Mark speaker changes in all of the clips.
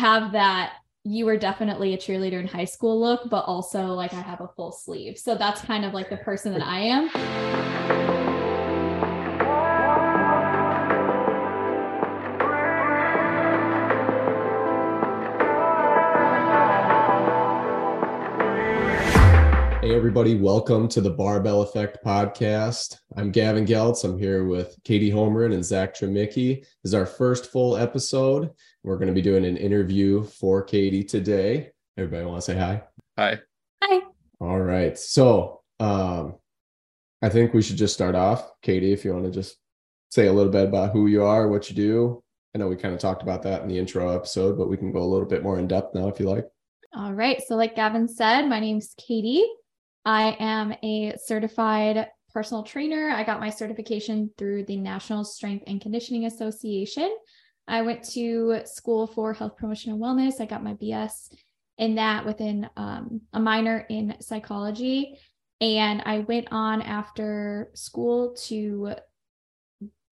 Speaker 1: have that you were definitely a cheerleader in high school look, but also like I have a full sleeve. So that's kind of like the person that I am.
Speaker 2: Hey, everybody, welcome to the Barbell Effect podcast. I'm Gavin Geltz. I'm here with Katy Homerin and Zach Tremicki. This is our first full episode. We're going to be doing an interview for Katy today. Everybody want to say hi?
Speaker 3: Hi.
Speaker 1: Hi.
Speaker 2: All right. So, um, I think we should just start off. Katy, if you want to just say a little bit about who you are, what you do. I know we kind of talked about that in the intro episode, but we can go a little bit more in depth now if you like.
Speaker 1: All right. So, like Gavin said, my name's Katie. I am a certified personal trainer. I got my certification through the National Strength and Conditioning Association. I went to school for health promotion and wellness. I got my BS in that within um, a minor in psychology. And I went on after school to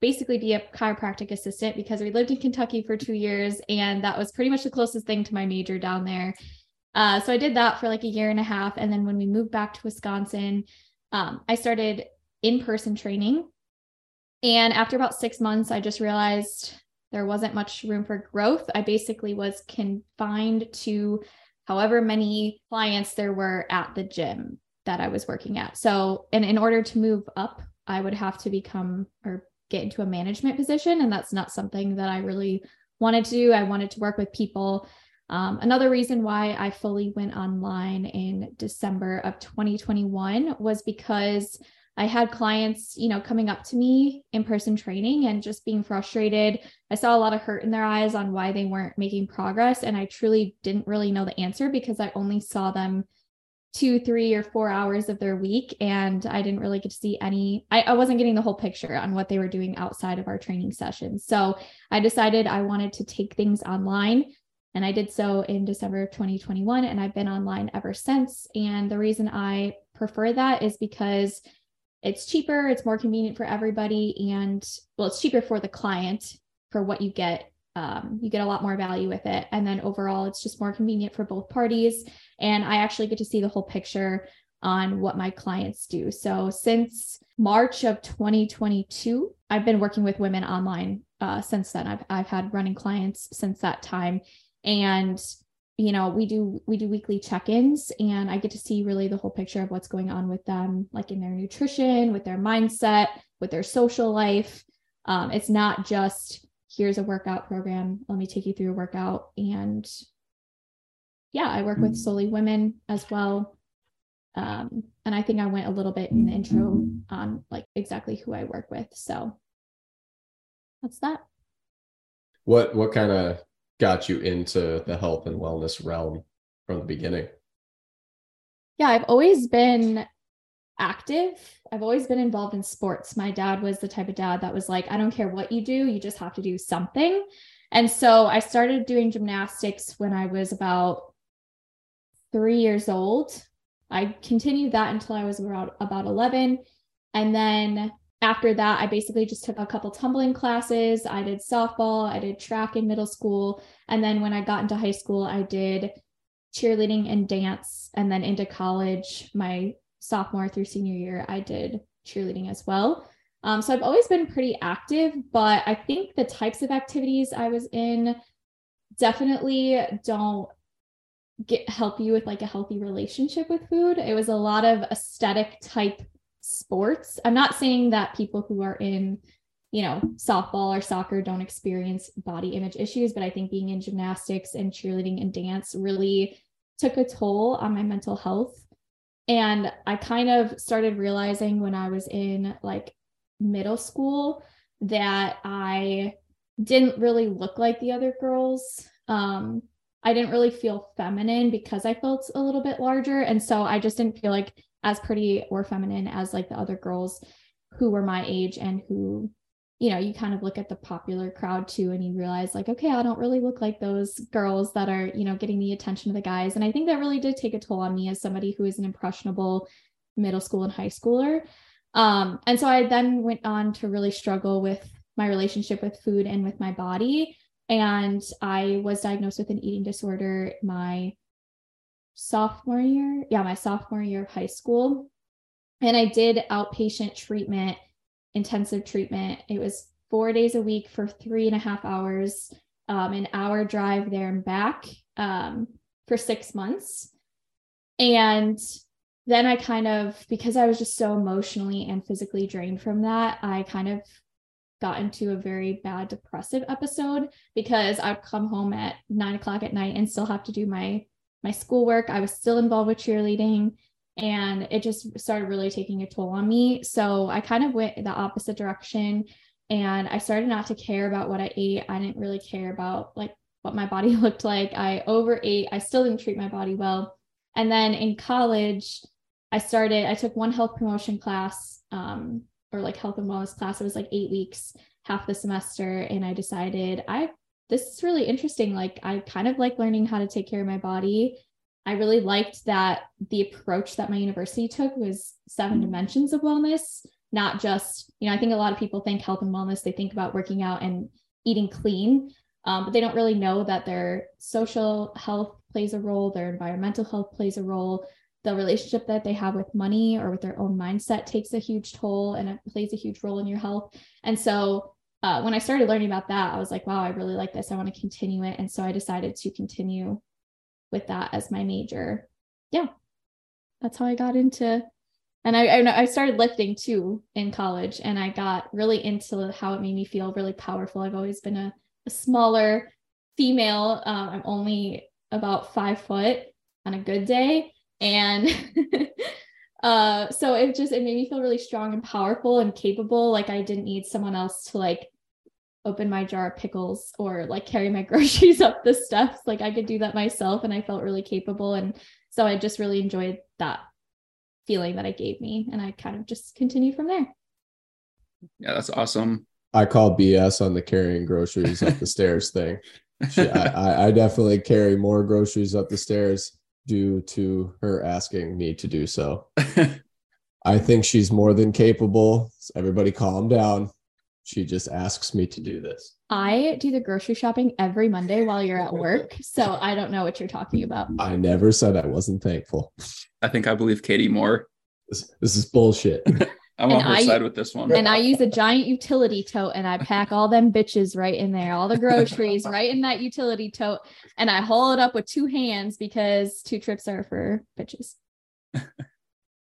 Speaker 1: basically be a chiropractic assistant because we lived in Kentucky for two years. And that was pretty much the closest thing to my major down there. Uh, so I did that for like a year and a half. And then when we moved back to Wisconsin, um, I started in person training. And after about six months, I just realized there wasn't much room for growth. I basically was confined to however many clients there were at the gym that I was working at. So, and in order to move up, I would have to become or get into a management position. And that's not something that I really wanted to do. I wanted to work with people um, another reason why I fully went online in December of 2021 was because I had clients, you know, coming up to me in person training and just being frustrated. I saw a lot of hurt in their eyes on why they weren't making progress. And I truly didn't really know the answer because I only saw them two, three, or four hours of their week. And I didn't really get to see any, I, I wasn't getting the whole picture on what they were doing outside of our training sessions. So I decided I wanted to take things online and I did so in December of 2021, and I've been online ever since. And the reason I prefer that is because it's cheaper, it's more convenient for everybody, and well, it's cheaper for the client for what you get. Um, you get a lot more value with it. And then overall, it's just more convenient for both parties. And I actually get to see the whole picture on what my clients do. So since March of 2022, I've been working with women online uh, since then. I've, I've had running clients since that time and you know we do we do weekly check-ins and i get to see really the whole picture of what's going on with them like in their nutrition with their mindset with their social life. Um, it's not just here's a workout program. Let me take you through a workout. And yeah i work with solely women as well. Um, and i think i went a little bit in the intro on like exactly who i work with. So that's that.
Speaker 2: What what kind of got you into the health and wellness realm from the beginning?
Speaker 1: Yeah, I've always been active. I've always been involved in sports. My dad was the type of dad that was like, I don't care what you do, you just have to do something. And so I started doing gymnastics when I was about three years old. I continued that until I was about, about 11. And then after that, I basically just took a couple tumbling classes. I did softball, I did track in middle school. And then when I got into high school, I did cheerleading and dance. And then into college, my sophomore through senior year, I did cheerleading as well. Um, so I've always been pretty active, but I think the types of activities I was in definitely don't get help you with like a healthy relationship with food. It was a lot of aesthetic type sports. I'm not saying that people who are in, you know, softball or soccer don't experience body image issues, but I think being in gymnastics and cheerleading and dance really took a toll on my mental health. And I kind of started realizing when I was in like middle school that I didn't really look like the other girls. Um, I didn't really feel feminine because I felt a little bit larger. And so I just didn't feel like as pretty or feminine as like the other girls who were my age and who you know you kind of look at the popular crowd too and you realize like okay i don't really look like those girls that are you know getting the attention of the guys. And i think that really did take a toll on me as somebody who is an impressionable middle school and high schooler. Um, and so i then went on to really struggle with my relationship with food and with my body. And I was diagnosed with an eating disorder. My sophomore year. Yeah, my sophomore year of high school. And I did outpatient treatment, intensive treatment. It was four days a week for three and a half hours, um, an hour drive there and back um, for six months. And then I kind of, because I was just so emotionally and physically drained from that, I kind of got into a very bad depressive episode because I'd come home at nine o'clock at night and still have to do my my schoolwork. I was still involved with cheerleading and it just started really taking a toll on me. So I kind of went the opposite direction and I started not to care about what I ate. I didn't really care about like what my body looked like. I overate. I still didn't treat my body well. And then in college, I started, I took one health promotion class um, or like health and wellness class. It was like eight weeks, half the semester. And I decided I, this is really interesting. Like, I kind of like learning how to take care of my body. I really liked that the approach that my university took was seven dimensions of wellness, not just, you know, I think a lot of people think health and wellness, they think about working out and eating clean, um, but they don't really know that their social health plays a role, their environmental health plays a role, the relationship that they have with money or with their own mindset takes a huge toll and it plays a huge role in your health. And so uh, when I started learning about that, I was like, wow, I really like this. I want to continue it. And so I decided to continue with that as my major. Yeah, that's how I got into. And I, I, I started lifting too in college, and I got really into how it made me feel really powerful. I've always been a, a smaller female. Um, I'm only about five foot on a good day, and uh so it just it made me feel really strong and powerful and capable. Like i didn't need someone else to like open my jar of pickles or like carry my groceries up the steps. Like i could do that myself and i felt really capable. And so i just really enjoyed that feeling that it gave me. And i kind of just continued from there.
Speaker 3: Yeah that's awesome.
Speaker 2: I call bs on the carrying groceries up the stairs thing. I, I definitely carry more groceries up the stairs due to her asking me to do so. I think she's more than capable. Everybody calm down. She just asks me to do this.
Speaker 1: I do the grocery shopping every Monday while you're at work. So I don't know what you're talking about.
Speaker 2: I never said I wasn't thankful.
Speaker 3: I think I believe Katy more.
Speaker 2: This, this is bullshit.
Speaker 3: I'm and on her I, side with this one.
Speaker 1: And I use a giant utility tote and I pack all them bitches right in there, all the groceries right in that utility tote. And I haul it up with two hands because two trips are for bitches.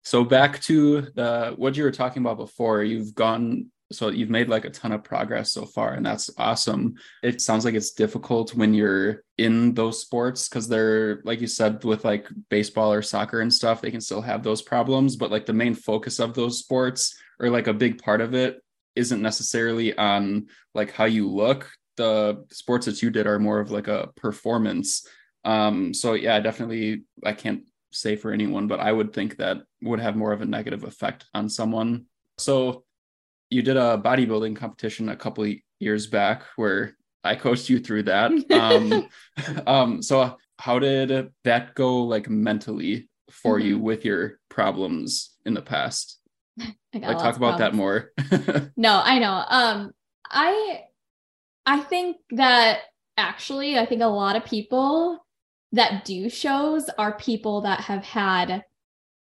Speaker 3: so back to the what you were talking about before, you've gone so you've made like a ton of progress so far and that's awesome. It sounds like it's difficult when you're in those sports because they're like you said with like baseball or soccer and stuff they can still have those problems but like the main focus of those sports or like a big part of it isn't necessarily on like how you look. The sports that you did are more of like a performance. Um so yeah definitely i can't say for anyone but i would think that would have more of a negative effect on someone. So you did a bodybuilding competition a couple years back where I coached you through that. Um, um, so how did that go like mentally for mm-hmm. you with your problems in the past? like talk about that more.
Speaker 1: no, I know. Um, I I think that actually I think a lot of people that do shows are people that have had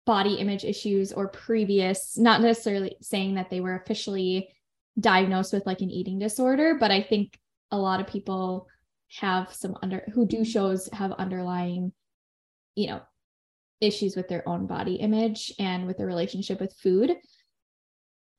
Speaker 1: body image issues or previous, not necessarily saying that they were officially diagnosed with like an eating disorder, but I think a lot of people have some under who do shows have underlying, you know, issues with their own body image and with their relationship with food.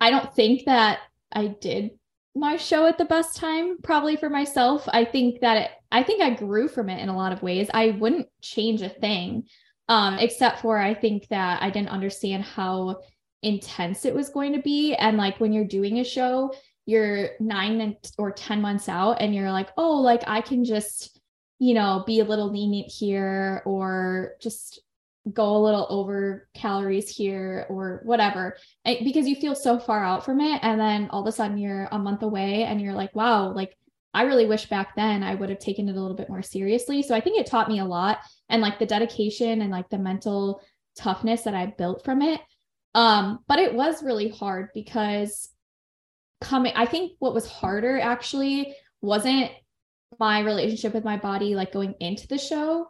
Speaker 1: I don't think that I did my show at the best time probably for myself. I think that it, I think I grew from it in a lot of ways. I wouldn't change a thing um, except for I think that I didn't understand how intense it was going to be. And like when you're doing a show, you're nine or 10 months out and you're like, oh, like I can just, you know, be a little lenient here or just go a little over calories here or whatever because you feel so far out from it and then all of a sudden you're a month away and you're like wow like I really wish back then I would have taken it a little bit more seriously. So I think it taught me a lot and like the dedication and like the mental toughness that I built from it. Um, but it was really hard because coming, I think what was harder actually wasn't my relationship with my body like going into the show,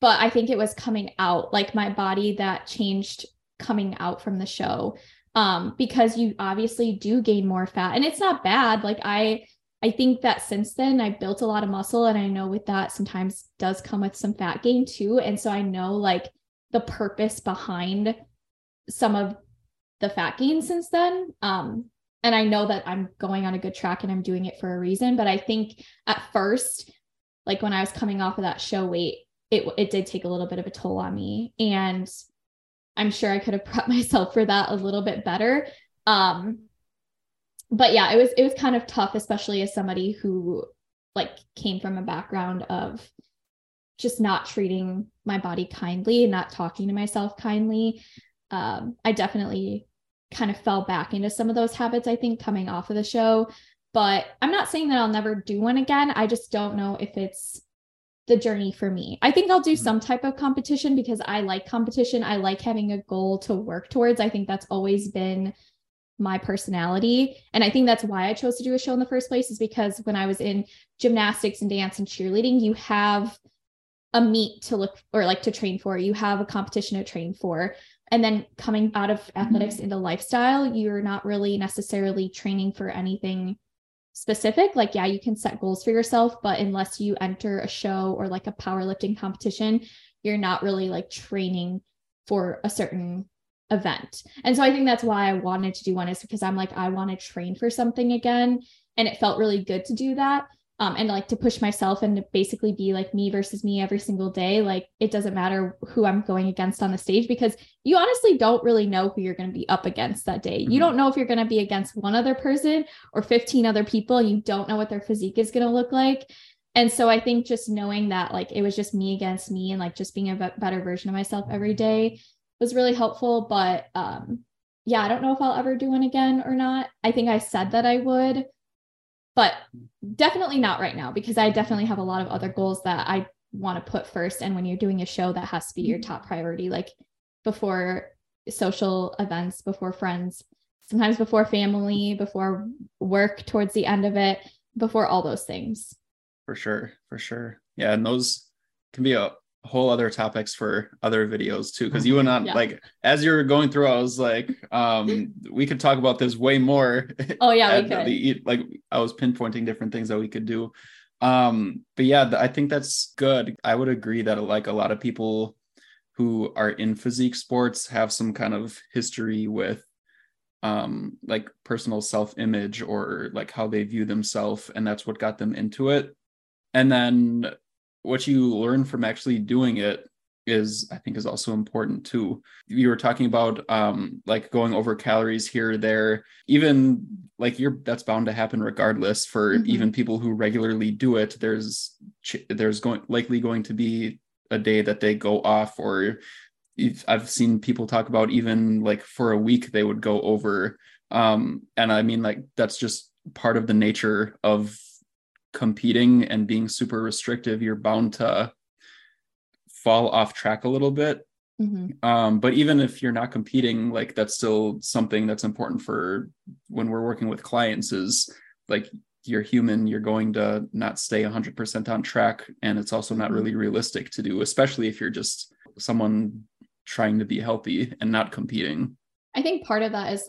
Speaker 1: but I think it was coming out, like my body that changed coming out from the show. Um, because you obviously do gain more fat and it's not bad. Like I I think that since then I built a lot of muscle and I know with that sometimes does come with some fat gain too. And so I know like the purpose behind some of the fat gain since then. Um, and I know that I'm going on a good track and I'm doing it for a reason. But I think at first, like when I was coming off of that show weight, it it did take a little bit of a toll on me. And I'm sure I could have prepped myself for that a little bit better. Um, but yeah, it was it was kind of tough, especially as somebody who like came from a background of just not treating my body kindly and not talking to myself kindly. Um, I definitely kind of fell back into some of those habits, I think, coming off of the show. But I'm not saying that I'll never do one again. I just don't know if it's the journey for me. I think I'll do mm-hmm. some type of competition because I like competition. I like having a goal to work towards. I think that's always been my personality. And I think that's why I chose to do a show in the first place, is because when I was in gymnastics and dance and cheerleading, you have a meet to look or like to train for, you have a competition to train for. And then coming out of athletics mm-hmm. into lifestyle, you're not really necessarily training for anything specific. Like, yeah, you can set goals for yourself, but unless you enter a show or like a powerlifting competition, you're not really like training for a certain event. And so I think that's why I wanted to do one is because I'm like, I want to train for something again. And it felt really good to do that. Um, and like to push myself and to basically be like me versus me every single day. Like it doesn't matter who I'm going against on the stage because you honestly don't really know who you're going to be up against that day. Mm-hmm. You don't know if you're going to be against one other person or 15 other people and you don't know what their physique is going to look like. And so I think just knowing that like it was just me against me and like just being a better version of myself every day was really helpful. But um, yeah, I don't know if I'll ever do one again or not. I think I said that I would, but definitely not right now because I definitely have a lot of other goals that I want to put first. And when you're doing a show, that has to be your mm-hmm. top priority, like before social events, before friends, sometimes before family, before work towards the end of it, before all those things.
Speaker 3: For sure. For sure. Yeah. And those can be a whole other topics for other videos too because you and I yeah. like as you're going through I was like um we could talk about this way more.
Speaker 1: Oh yeah we could.
Speaker 3: The, like I was pinpointing different things that we could do. Um but yeah I think that's good. I would agree that like a lot of people who are in physique sports have some kind of history with um like personal self-image or like how they view themselves and that's what got them into it. And then what you learn from actually doing it is i think is also important too. You were talking about um like going over calories here or there even like you're that's bound to happen regardless for mm-hmm. even people who regularly do it. There's there's going likely going to be a day that they go off or i've seen people talk about even like for a week they would go over. Um and i mean like that's just part of the nature of competing and being super restrictive, you're bound to fall off track a little bit. Mm-hmm. Um, but even if you're not competing, like that's still something that's important for when we're working with clients is like you're human, you're going to not stay 100% on track. And it's also not mm-hmm. really realistic to do, especially if you're just someone trying to be healthy and not competing.
Speaker 1: I think part of that is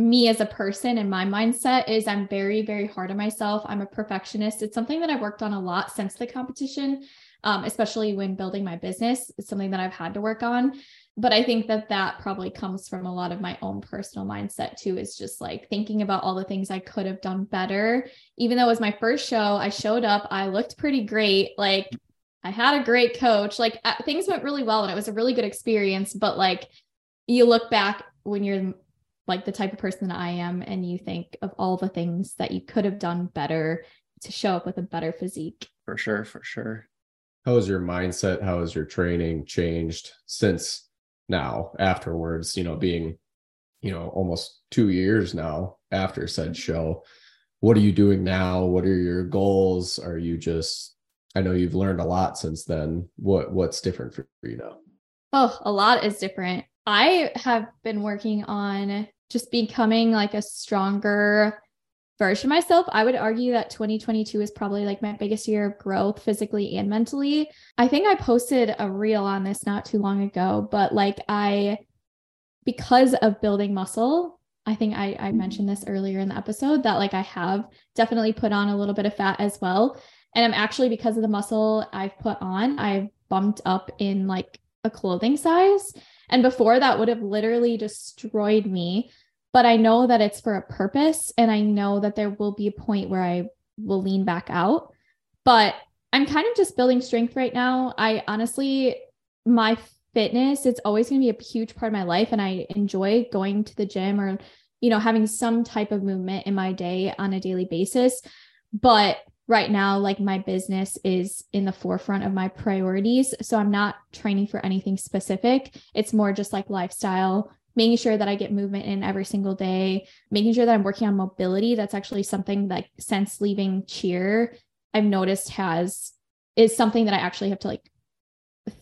Speaker 1: me as a person and my mindset is I'm very, very hard on myself. I'm a perfectionist. It's something that I've worked on a lot since the competition, um, especially when building my business. It's something that I've had to work on. But I think that that probably comes from a lot of my own personal mindset too, is just like thinking about all the things I could have done better. Even though it was my first show, I showed up, I looked pretty great. Like I had a great coach. Like uh, things went really well and it was a really good experience. But like you look back when you're like the type of person that I am and you think of all the things that you could have done better to show up with a better physique.
Speaker 3: For sure, for sure.
Speaker 2: How has your mindset, how has your training changed since now afterwards, you know, being, you know, almost 2 years now after said mm-hmm. show? What are you doing now? What are your goals? Are you just I know you've learned a lot since then. What what's different for you now?
Speaker 1: Oh, a lot is different. I have been working on just becoming like a stronger version of myself, I would argue that 2022 is probably like my biggest year of growth physically and mentally. I think I posted a reel on this not too long ago, but like I, because of building muscle, I think I, I mm-hmm. mentioned this earlier in the episode that like I have definitely put on a little bit of fat as well. And I'm actually, because of the muscle I've put on, I've bumped up in like a clothing size. And before that would have literally destroyed me but I know that it's for a purpose. And I know that there will be a point where I will lean back out. But I'm kind of just building strength right now. I honestly, my fitness, it's always going to be a huge part of my life. And I enjoy going to the gym or, you know, having some type of movement in my day on a daily basis. But right now, like my business is in the forefront of my priorities. So I'm not training for anything specific. It's more just like lifestyle making sure that I get movement in every single day, making sure that I'm working on mobility. That's actually something that since leaving cheer, I've noticed has is something that I actually have to like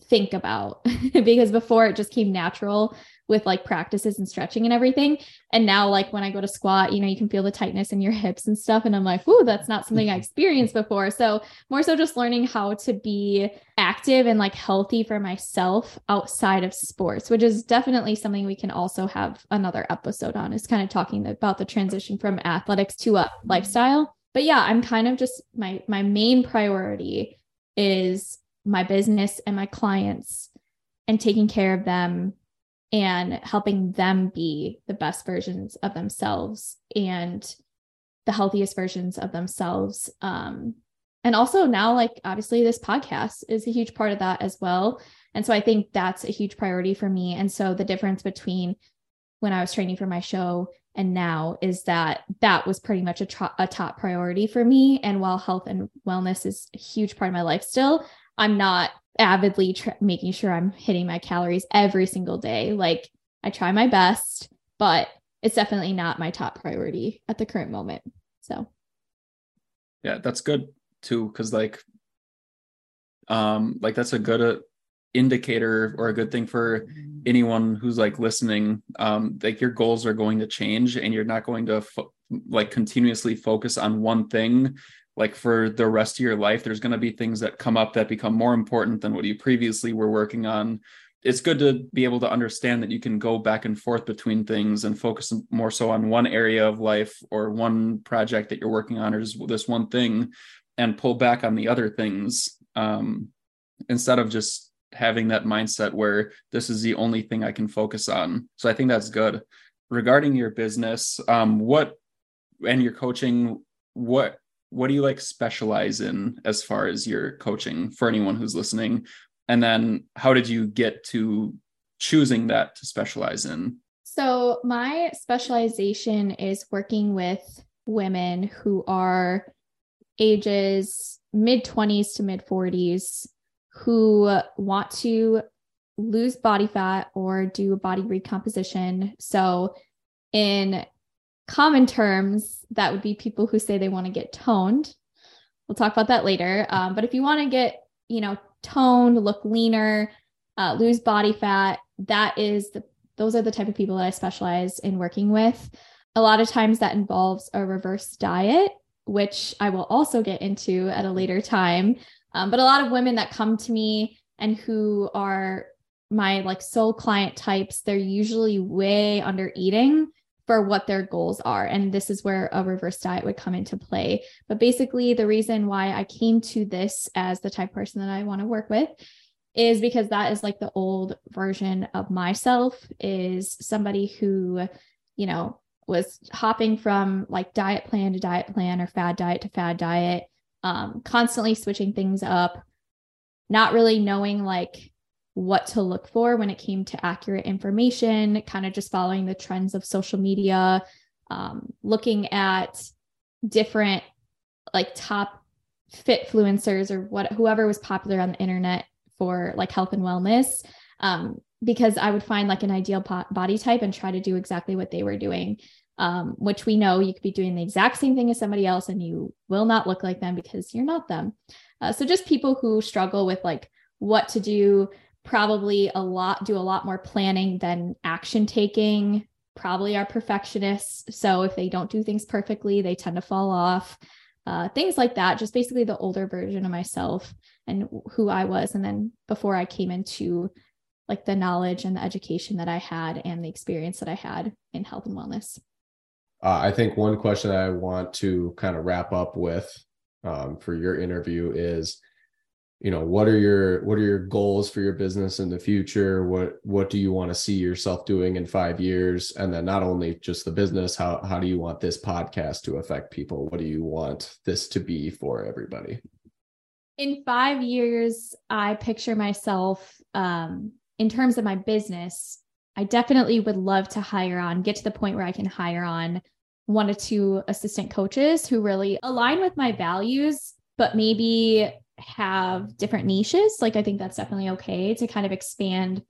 Speaker 1: think about because before it just came natural with like practices and stretching and everything. And now, like when I go to squat, you know, you can feel the tightness in your hips and stuff. And I'm like, whoo, that's not something I mm-hmm. experienced before. So, more so just learning how to be active and like healthy for myself outside of sports, which is definitely something we can also have another episode on, is kind of talking about the transition from athletics to a lifestyle. But yeah, I'm kind of just my my main priority is my business and my clients and taking care of them and helping them be the best versions of themselves and the healthiest versions of themselves. Um, and also now like obviously this podcast is a huge part of that as well. And so i think that's a huge priority for me. And so the difference between when i was training for my show and now is that that was pretty much a, tro- a top priority for me. And while health and wellness is a huge part of my life still i'm not avidly making sure I'm hitting my calories every single day. Like I try my best, but it's definitely not my top priority at the current moment. So,
Speaker 3: yeah, that's good too, because like, um, like that's a good uh, indicator or a good thing for anyone who's like listening. Um, like your goals are going to change, and you're not going to fo- like continuously focus on one thing like for the rest of your life there's going to be things that come up that become more important than what you previously were working on. It's good to be able to understand that you can go back and forth between things and focus more so on one area of life or one project that you're working on or just this one thing and pull back on the other things um, instead of just having that mindset where this is the only thing i can focus on. So i think that's good. Regarding your business um, what and your coaching what what do you like specialize in as far as your coaching for anyone who's listening? And then how did you get to choosing that to specialize in?
Speaker 1: So my specialization is working with women who are ages mid 20s to mid 40s who want to lose body fat or do a body recomposition. So in common terms, that would be people who say they want to get toned. We'll talk about that later. Um, but if you want to get, you know, toned, look leaner, uh, lose body fat, that is the those are the type of people that I specialize in working with. A lot of times that involves a reverse diet, which I will also get into at a later time. Um, but a lot of women that come to me and who are my like sole client types, they're usually way under eating for what their goals are. And this is where a reverse diet would come into play. But basically, the reason why I came to this as the type person that I want to work with is because that is like the old version of myself is somebody who, you know, was hopping from like diet plan to diet plan or fad diet to fad diet, um, constantly switching things up, not really knowing like what to look for when it came to accurate information, kind of just following the trends of social media, um, looking at different like top fit influencers or what whoever was popular on the internet for like health and wellness. Um, because I would find like an ideal body type and try to do exactly what they were doing. Um, which we know you could be doing the exact same thing as somebody else and you will not look like them because you're not them. Uh, so just people who struggle with like what to do probably a lot do a lot more planning than action taking probably are perfectionists. So if they don't do things perfectly, they tend to fall off. Uh, things like that, just basically the older version of myself and who I was. And then before I came into like the knowledge and the education that I had and the experience that I had in health and wellness.
Speaker 2: Uh, I think one question I want to kind of wrap up with um, for your interview is you know what are your what are your goals for your business in the future? What what do you want to see yourself doing in 5 years? And then not only just the business how how do you want this podcast to affect people? What do you want this to be for everybody?
Speaker 1: In 5 years i picture myself um in terms of my business i definitely would love to hire on get to the point where i can hire on one or two assistant coaches who really align with my values but maybe have different niches. Like I think that's definitely okay to kind of expand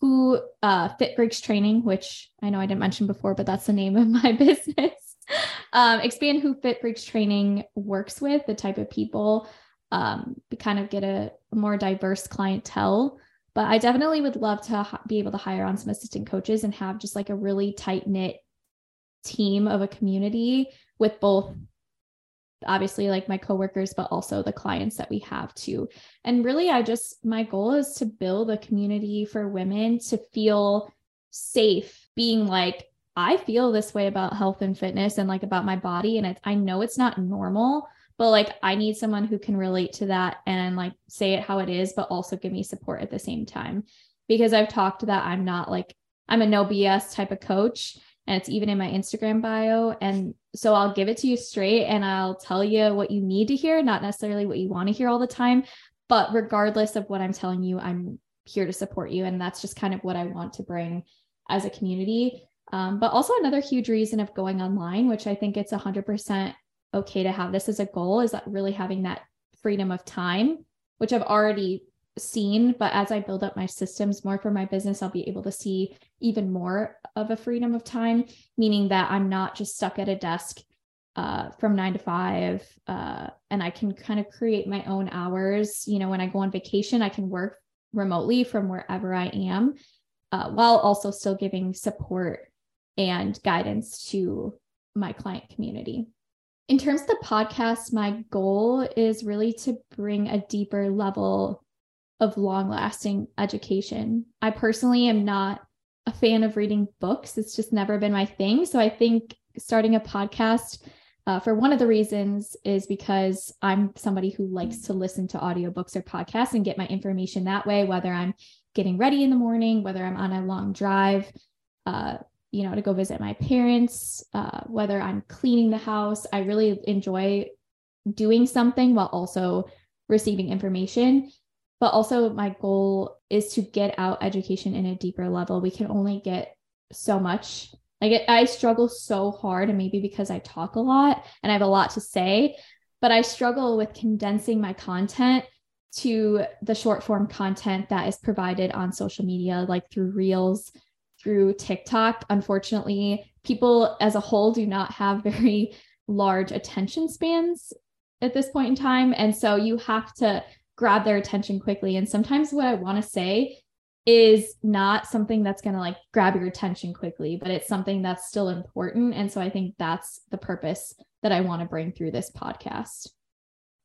Speaker 1: who uh, Fit Freaks Training, which I know I didn't mention before, but that's the name of my business. um, expand who Fit Freaks Training works with, the type of people, um, kind of get a, a more diverse clientele. But I definitely would love to ha- be able to hire on some assistant coaches and have just like a really tight knit team of a community with both obviously like my coworkers but also the clients that we have too. And really i just my goal is to build a community for women to feel safe being like i feel this way about health and fitness and like about my body and it, i know it's not normal but like i need someone who can relate to that and like say it how it is but also give me support at the same time. Because i've talked that i'm not like i'm a no bs type of coach and it's even in my Instagram bio. And so I'll give it to you straight and I'll tell you what you need to hear, not necessarily what you want to hear all the time. But regardless of what I'm telling you, I'm here to support you. And that's just kind of what I want to bring as a community. Um, but also, another huge reason of going online, which I think it's 100% okay to have this as a goal, is that really having that freedom of time, which I've already seen but as i build up my systems more for my business i'll be able to see even more of a freedom of time meaning that i'm not just stuck at a desk uh, from nine to five uh, and i can kind of create my own hours. You know when i go on vacation i can work remotely from wherever i am uh, while also still giving support and guidance to my client community. In terms of the podcast my goal is really to bring a deeper level of long lasting education. I personally am not a fan of reading books, it's just never been my thing. So I think starting a podcast. Uh, for one of the reasons is because I'm somebody who likes to listen to audiobooks or podcasts and get my information that way, whether I'm getting ready in the morning, whether I'm on a long drive, uh, you know, to go visit my parents, uh, whether I'm cleaning the house. I really enjoy doing something while also receiving information but also my goal is to get out education in a deeper level. We can only get so much. Like i struggle so hard and maybe because i talk a lot and i have a lot to say but i struggle with condensing my content to the short form content that is provided on social media like through reels through tiktok. Unfortunately people as a whole do not have very large attention spans at this point in time. And so you have to grab their attention quickly. And sometimes what I want to say is not something that's going to like grab your attention quickly, but it's something that's still important. And so I think that's the purpose that I want to bring through this podcast.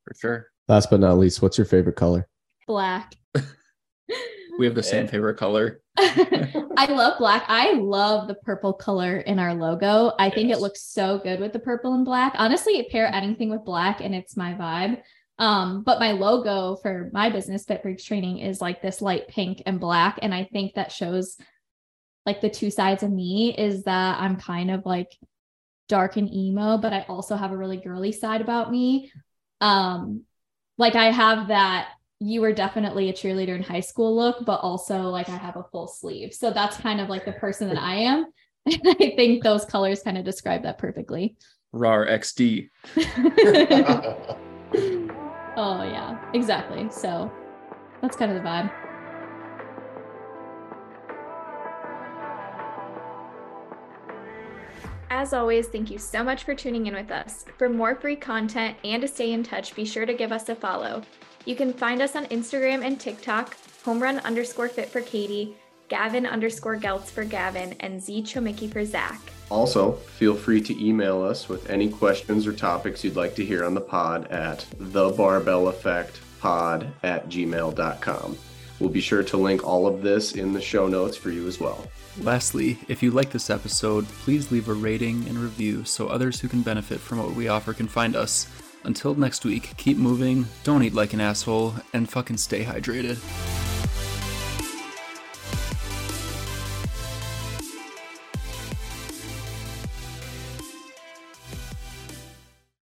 Speaker 3: For sure.
Speaker 2: Last but not least, what's your favorite color?
Speaker 1: Black.
Speaker 3: we have the same favorite color.
Speaker 1: I love black. I love the purple color in our logo. I think it looks so good with the purple and black. Honestly, pair anything with black and it's my vibe. Um, but my logo for my business, Fit Freaks Training, is like this light pink and black. And I think that shows like the two sides of me is that I'm kind of like dark and emo, but I also have a really girly side about me. Um, like I have that you were definitely a cheerleader in high school look, but also like I have a full sleeve. So that's kind of like the person that I am. And I think those colors kind of describe that perfectly.
Speaker 3: RAR XD.
Speaker 1: Oh, yeah, exactly. So that's kind of the vibe. As always, thank you so much for tuning in with us. For more free content and to stay in touch, be sure to give us a follow. You can find us on Instagram and TikTok, homerun underscore fit for Katy,
Speaker 4: Gavin underscore Geltz for Gavin, and Z Chomicki for Zach.
Speaker 2: Also, feel free to email us with any questions or topics you'd like to hear on the pod at thebarbelleffectpod at gmail.com. We'll be sure to link all of this in the show notes for you as well.
Speaker 3: Lastly, if you like this episode, please leave a rating and review so others who can benefit from what we offer can find us. Until next week, keep moving, don't eat like an asshole, and fucking stay hydrated.